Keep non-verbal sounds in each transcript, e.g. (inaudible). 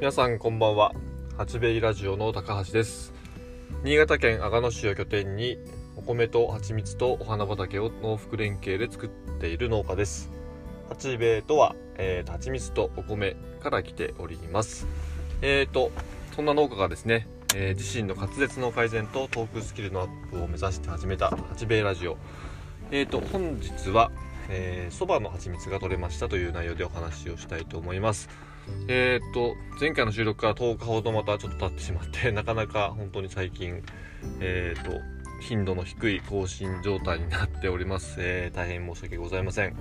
皆さんこんばんは。八兵衛ラジオの高橋です。新潟県阿賀野市を拠点にお米と蜂蜜とお花畑を農福連携で作っている農家です。八兵衛とは、えー、蜂蜜とお米から来ております。えーとそんな農家がですね、えー、自身の滑舌の改善とトークスキルのアップを目指して始めた八兵衛ラジオ。えーと本日はそば、えー、の蜂蜜が取れましたという内容でお話をしたいと思います。えー、っと、前回の収録から10日ほどまたちょっと経ってしまって、(laughs) なかなか本当に最近、えー、っと、頻度の低い更新状態になっております。えー、大変申し訳ございません。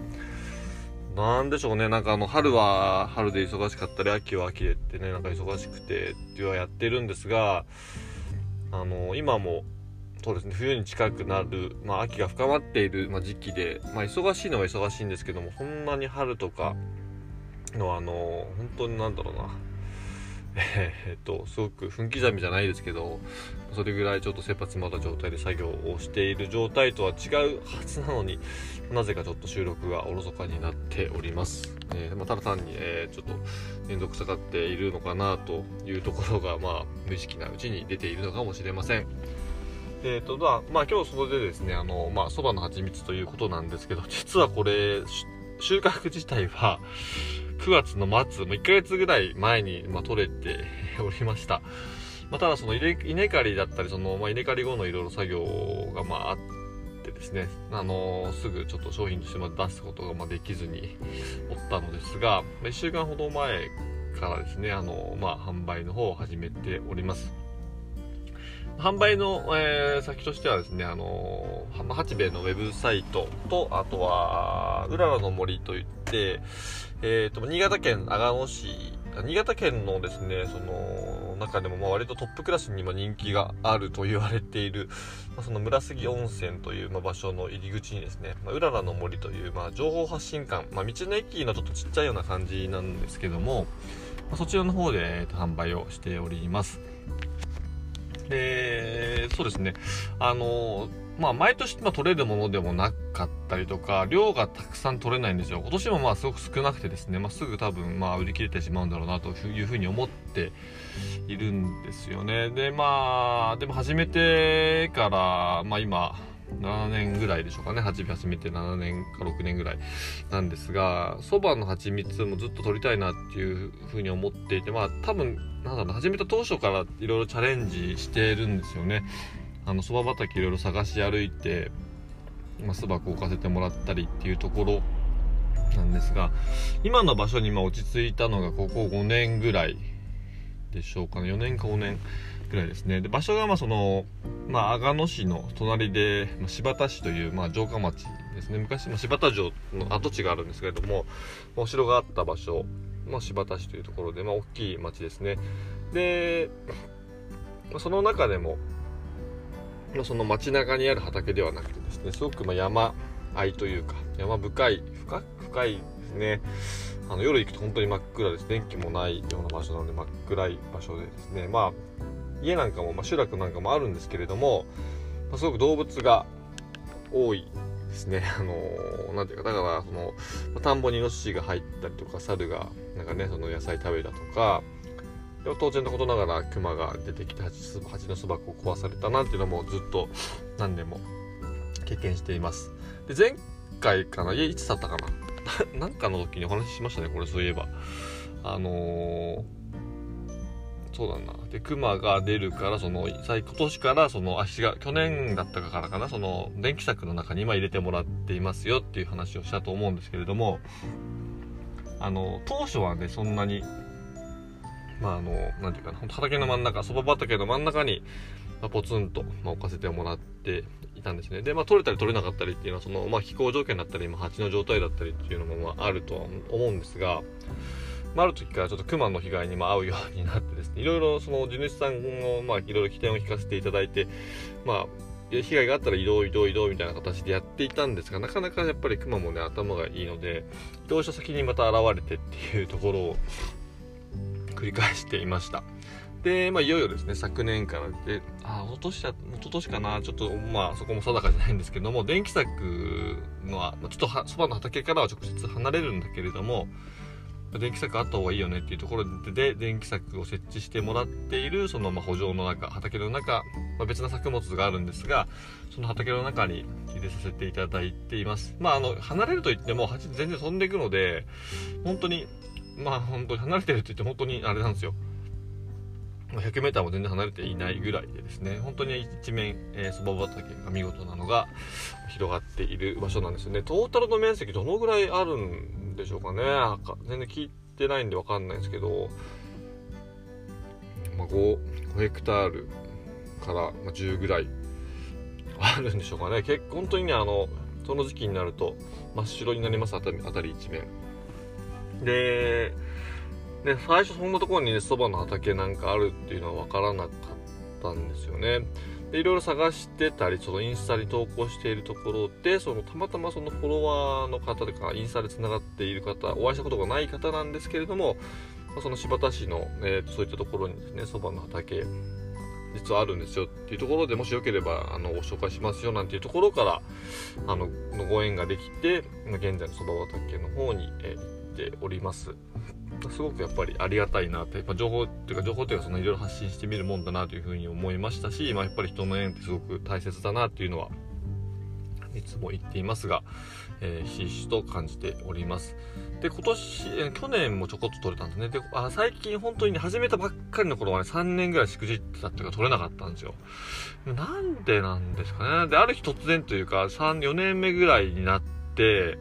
なんでしょうね、なんかあの、春は春で忙しかったり、秋は秋でってね、なんか忙しくてってはやってるんですが、あの、今も、そうですね、冬に近くなる、まあ、秋が深まっている、まあ、時期で、まあ、忙しいのは忙しいんですけども、そんなに春とか、のあの本当になんだろうな。(laughs) えー、っとすごく分刻みじゃないですけどそれぐらいちょっと切羽詰まった状態で作業をしている状態とは違うはずなのになぜかちょっと収録がおろそかになっております、えー、まあ、ただ単に、えー、ちょっと面倒くさがっているのかなというところが、まあ、無意識なうちに出ているのかもしれません。えーとまあ、まあ、今日そこでですねあのまあそばの蜂蜜ということなんですけど実はこれ収穫自体は9月の末、もう1ヶ月ぐらい前に、まあ、取れて (laughs) おりました。まあ、ただその稲刈りだったり、その、まあ、稲刈り後のいろいろ作業が、まあ、あってですね、あのー、すぐちょっと商品としてま出すことが、まできずにおったのですが、ま1週間ほど前からですね、あのー、まあ、販売の方を始めております。販売の、えー、先としてはですね、あのー、八兵衛のウェブサイトと、あとは、うららの森といって、えっ、ー、と、新潟県阿賀野市、新潟県のですね、その、中でもまあ割とトップクラスにも人気があると言われている、まあ、その村杉温泉というまあ場所の入り口にですね、まあ、うららの森というまあ情報発信館、まあ、道の駅のちょっとちっちゃいような感じなんですけども、まあ、そちらの方で、えー、と販売をしております。で、そうですね。あの、まあ、毎年、まあ、取れるものでもなかったりとか、量がたくさん取れないんですよ。今年もまあ、すごく少なくてですね、まあ、すぐ多分、まあ、売り切れてしまうんだろうな、というふうに思っているんですよね。で、まあ、でも始めてから、まあ、今、7年ぐらいでしょうかね。始め始めて7年か6年ぐらいなんですが、そばの蜂蜜もずっと取りたいなっていうふうに思っていて、まあ多分、なんだろう始めた当初からいろいろチャレンジしてるんですよね。あの、そば畑いろいろ探し歩いて、まあ、巣箱置かせてもらったりっていうところなんですが、今の場所に今落ち着いたのがここ5年ぐらいでしょうかね。4年か5年ぐらいですね。で、場所がまあその、まあ、阿賀野市の隣で、まあ、柴田市という、まあ、城下町ですね。昔、まあ、柴田城の跡地があるんですけれども、お城があった場所、まあ、柴田市というところで、まあ、大きい町ですね。で、ま、その中でも、ま、その街中にある畑ではなくてですね、すごくま山あいというか、山深い、深深いですね。あの夜行くと本当に真っ暗です。電気もないような場所なので真っ暗い場所でですね、まあ、家なんかも、まあ、集落なんかもあるんですけれども、まあ、すごく動物が多いですね。あのー、なんていうか、だから、その、田んぼにイノシシが入ったりとか、猿が、なんかね、その野菜食べたとか、で当然のことながら熊が出てきて蜂蜂の巣箱を壊されたなんていうのもずっと何年も経験しています。で前回かないいつだったかななんかの時にお話ししましたねこれそういえば。あのー、そうだな。で熊が出るからその今年からその足が去年だったからかな。その電気柵の中に今入れてもらっていますよっていう話をしたと思うんですけれどもあの当初はねそんなにまああの、なんていうかな、畑の真ん中、そば畑の真ん中に、まあ、ポツンと、まあ、置かせてもらっていたんですね。で、まあ、取れたり取れなかったりっていうのは、その、まあ、気候条件だったり、今、蜂の状態だったりっていうのも、まあ、あるとは思うんですが、まあ、ある時からちょっと熊の被害にも遭うようになってですね、いろいろその地主さんの、まあ、いろいろ起点を引かせていただいて、まあ、被害があったら移動移動移動みたいな形でやっていたんですが、なかなかやっぱり熊もね、頭がいいので、移動した先にまた現れてっていうところを、繰り返していました。で、まあ、いよいよですね、昨年からで、あ、一昨年だ、一昨年かな、ちょっと、まあ、そこも定かじゃないんですけども、電気柵のは、ちょっとそばの畑からは直接離れるんだけれども、電気柵あった方がいいよねっていうところで電気柵を設置してもらっているそのま補助の中畑の中、まあ、別な作物があるんですがその畑の中に入れさせていただいています。まああの離れるといっても全然飛んでいくので本当にまあ本当に離れてるって言って本当にあれなんですよ。100m も全然離れていないぐらいでですね本当に一面そば、えー、畑が見事なのが広がっている場所なんですよね。トータルの面積どのぐらいあるんでしょうかね。全然聞いてないんで分かんないですけど、まあ、5, 5ヘクタールから10ぐらいあるんでしょうかね。結構本当にねあのその時期になると真っ白になりますあたりあたり一面。でで最初そんなところにねそばの畑なんかあるっていうのは分からなかったんですよねでいろいろ探してたりそのインスタに投稿しているところでそのたまたまそのフォロワーの方とかインスタでつながっている方お会いしたことがない方なんですけれども、その新発田市の、えー、そういったところにですねそばの畑実はあるんですよっていうところでもしよければあのご紹介しますよなんていうところからあのご縁ができて現在のそば畑の方に、えー、行っております。すごくやっぱりありがたいなって、やっぱ情報っていうか情報っていうかそのいろいろ発信してみるもんだなというふうに思いましたし、まあ、やっぱり人の縁ってすごく大切だなっていうのはいつも言っていますが、えー、ひしひしと感じております。で、今年、去年もちょこっと取れたんですね。で、あ最近本当に、始めたばっかりの頃はね、3年ぐらいしくじってたっていうか取れなかったんですよ。なんでなんですかね。で、ある日突然というか、3、4年目ぐらいになって、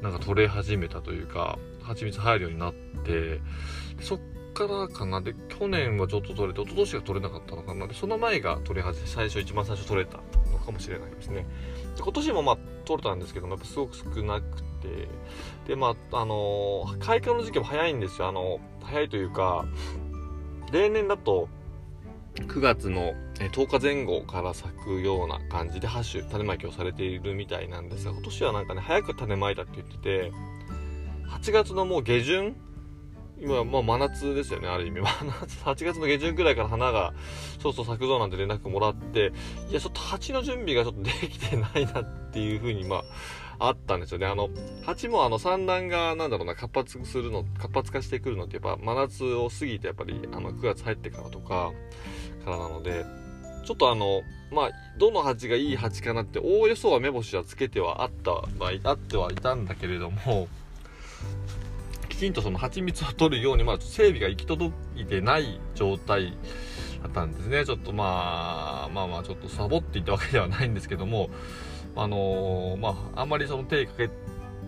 なんか取れ始めたというか、蜂蜜入るようになって、そっからかな。で、去年はちょっと取れて、一昨年が取れなかったのかな。で、その前が取れ始め、最初、一番最初取れたのかもしれないですね。で今年もまあ取れたんですけども、やっぱすごく少なくて、で、まあ、あのー、開花の時期も早いんですよ。あの、早いというか、例年だと、9月の10日前後から咲くような感じでハッシュ種まきをされているみたいなんですが今年はなんかね早く種まいたって言ってて8月のもう下旬？今、まあ、真夏ですよね、ある意味。真夏、8月の下旬くらいから花が、そうそう咲くぞなんて連絡もらって、いや、ちょっと蜂の準備がちょっとできてないなっていうふうに、まあ、あったんですよね。あの、蜂もあの産卵が、なんだろうな、活発するの、活発化してくるのって、やっぱ真夏を過ぎて、やっぱり、あの、9月入ってからとか、からなので、ちょっとあの、まあ、どの蜂がいい蜂かなって、おおよそは目星はつけてはあった、まあ、あってはいたんだけれども、ちんとその蜂蜜を取るように、まあ、整備が行き届いてない状態だったんですね。ちょっとまあ、まあまあ、ちょっとサボっていったわけではないんですけども、あのー、まあ、あんまりその手かけ、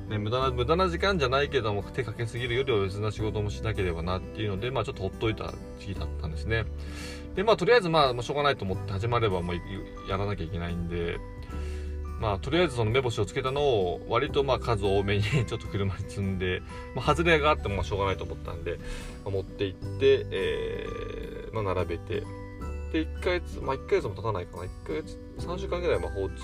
ね、無駄な、無駄な時間じゃないけども、手かけすぎるよりは別な仕事もしなければなっていうので、まあ、ちょっとほっといた時期だったんですね。で、まあ、とりあえずまあ、しょうがないと思って始まればもうやらなきゃいけないんで、まあ、とりあえずその目星をつけたのを割とまあ数多めに (laughs) ちょっと車に積んで、まあ、外れがあってもしょうがないと思ったんで、まあ、持って行って、えーまあ、並べてで1ヶ月まあ1ヶ月も経たないかな。1ヶ月3週間ぐらいまあ放置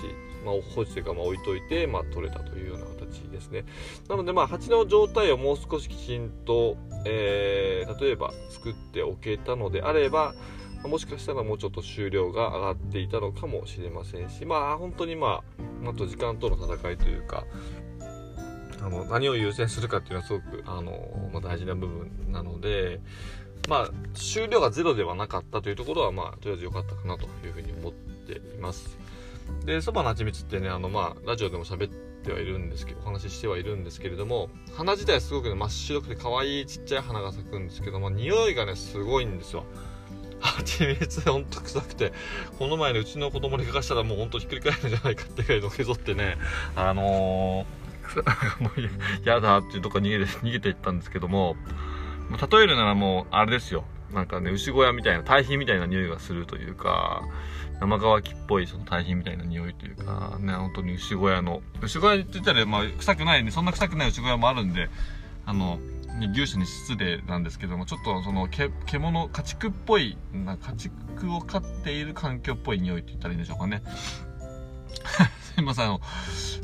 まあ、放置というかまあ置いといて、まあ、取れたというような形ですね。なのでまあ鉢の状態をもう少しきちんと、えー、例えば作っておけたのであればもしかしたらもうちょっと収量が上がっていたのかもしれませんしまあ本当にまああと時間との戦いというかあの何を優先するかっていうのはすごくあの、まあ、大事な部分なのでまあ収量がゼロではなかったというところはまあとりあえず良かったかなというふうに思っています。でそばの蜂蜜ってねあのまあラジオでも喋ってはいるんですけどお話ししてはいるんですけれども花自体すごくね真っ白くて可愛いちっちゃい花が咲くんですけども匂いがねすごいんですよ。蜂蜜ほんと臭くて、この前ね、うちの子供にかかしたらもうほんとひっくり返るんじゃないかってぐらいのけぞってね、あのー、(laughs) もうやだっていうとこ逃げて、逃げていったんですけども、例えるならもう、あれですよ。なんかね、牛小屋みたいな、堆肥みたいな匂いがするというか、生乾きっぽいその堆肥みたいな匂いというか、ね、本当に牛小屋の、牛小屋って言ったら、まあ、臭くないね、そんな臭くない牛小屋もあるんで、あの、牛舎に失礼なんですけどもちょっとそのけ獣家畜っぽいな家畜を飼っている環境っぽい匂いって言ったらいいんでしょうかね。(laughs) すいませんあの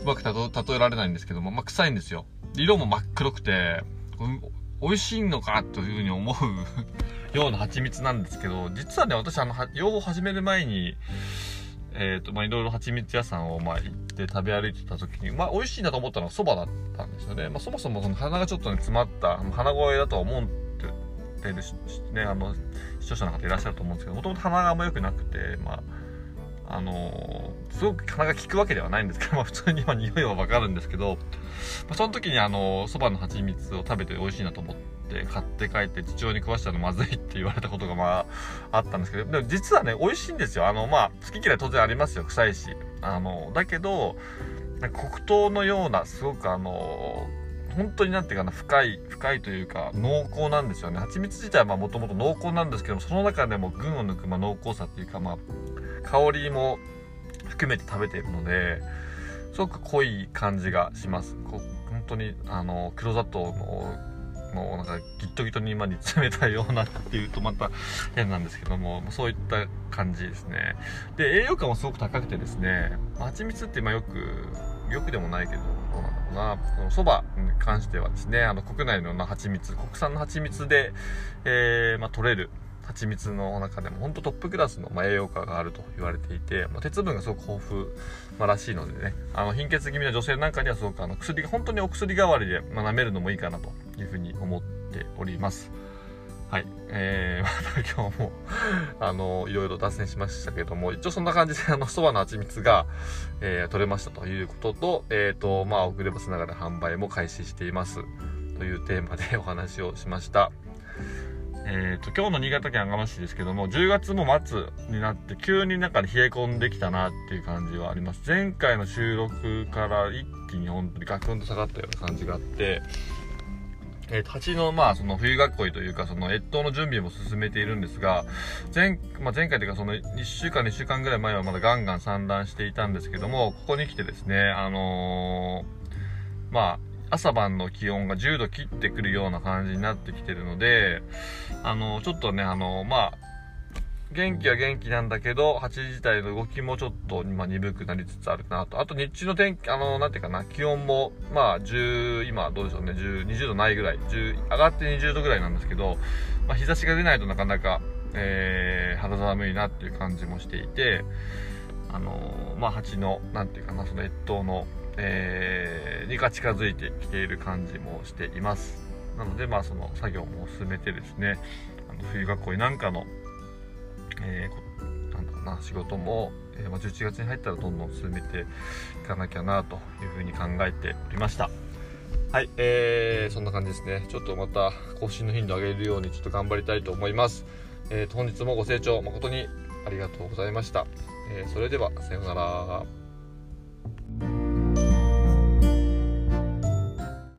うまく例えられないんですけども、まあ、臭いんですよ。色も真っ黒くて美味しいのかというふうに思うような蜂蜜なんですけど実はね私あの養蜂始める前にえっ、と、まあ、いろいろ蜂蜜屋さんを、まあ、行って食べ歩いてた時に、まあ、美味しいなと思ったのは蕎麦だったんですよね。まあ、そもそもその鼻がちょっとね、詰まった、鼻声だとは思ってる、ね、あの、視聴者の方いらっしゃると思うんですけど、もともと鼻があんま良くなくて、まあ、あのー、すごく鼻が効くわけではないんですけど、(laughs) まあ、普通には匂いはわかるんですけど、まあ、その時にあの蕎麦の蜂蜜を食べて美味しいなと思って買って帰って父親に食わしたのまずいって言われたことがまああったんですけどでも実はね美味しいんですよ。あのまあ好き嫌い当然ありますよ。臭いし。あのだけど黒糖のようなすごくあの本当になんていうかな深い深いというか濃厚なんですよね。蜂蜜自体はもともと濃厚なんですけどもその中でも群を抜くまあ濃厚さっていうかまあ香りも含めて食べているのですごく濃い感じがします。本当にあの黒砂糖ののなんかギットギトに今に詰めたようなっていうとまた変なんですけどもそういった感じですね。で栄養価もすごく高くてですね蜂蜜って今よくよくでもないけどどうなんだろうな。このそばに関してはですねあの国内のな蜂蜜国産の蜂蜜で、えー、まあ、取れる蜂蜜の中でも本当トップクラスの、栄養価があると言われていて、ま、鉄分がすごく豊富、ま、らしいのでねあの貧血気味の女性なんかにはすごくあの薬本当にお薬代わりで、まあ、舐めるのもいいかなというふうに思っておりますはい。えー、(laughs) また今日もあの、いろいろ脱線しましたけども、一応そんな感じで、あの、蕎麦の蜂蜜が、えー、取れましたということと、えっ、ー、と、まあ、遅ればせながら販売も開始しています。というテーマでお話をしました。えーと、今日の新潟県阿賀野市ですけども10月も末になって急になんか、冷え込んできたなっていう感じはあります。前回の収録から一気に本当にガクンと下がったような感じがあってえー、蜂の、まあ、その冬囲いというか、その越冬の準備も進めているんですが、前、まあ、前回というか、その1週間、2週間ぐらい前はまだガンガン産卵していたんですけども、ここに来てですね、あのー、まあ、朝晩の気温が10度切ってくるような感じになってきてるので、あの、ちょっとね、あの、まあ、元気は元気なんだけど、蜂自体の動きもちょっと、まあ、鈍くなりつつあるかなと。あと日中の天気、あの、なんていうかな、気温も、まあ、10、今どうでしょうね、10、20度ないぐらい、10、上がって20度ぐらいなんですけど、まあ、日差しが出ないとなかなか、えー、肌寒いなっていう感じもしていて、あのまあ、蜂の、なんていうかな、その越冬の、えー、にが近づいてきている感じもしています。なのでまあその作業も進めてですねあの冬学校なんかの、えー、なんだろうな仕事も、えー、まあ、11月に入ったらどんどん進めていかなきゃなというふうに考えておりました。はい、えー、そんな感じですね。ちょっとまた更新の頻度上げるようにちょっと頑張りたいと思います。えー、本日もご清聴誠にありがとうございました、えー、それではさようなら。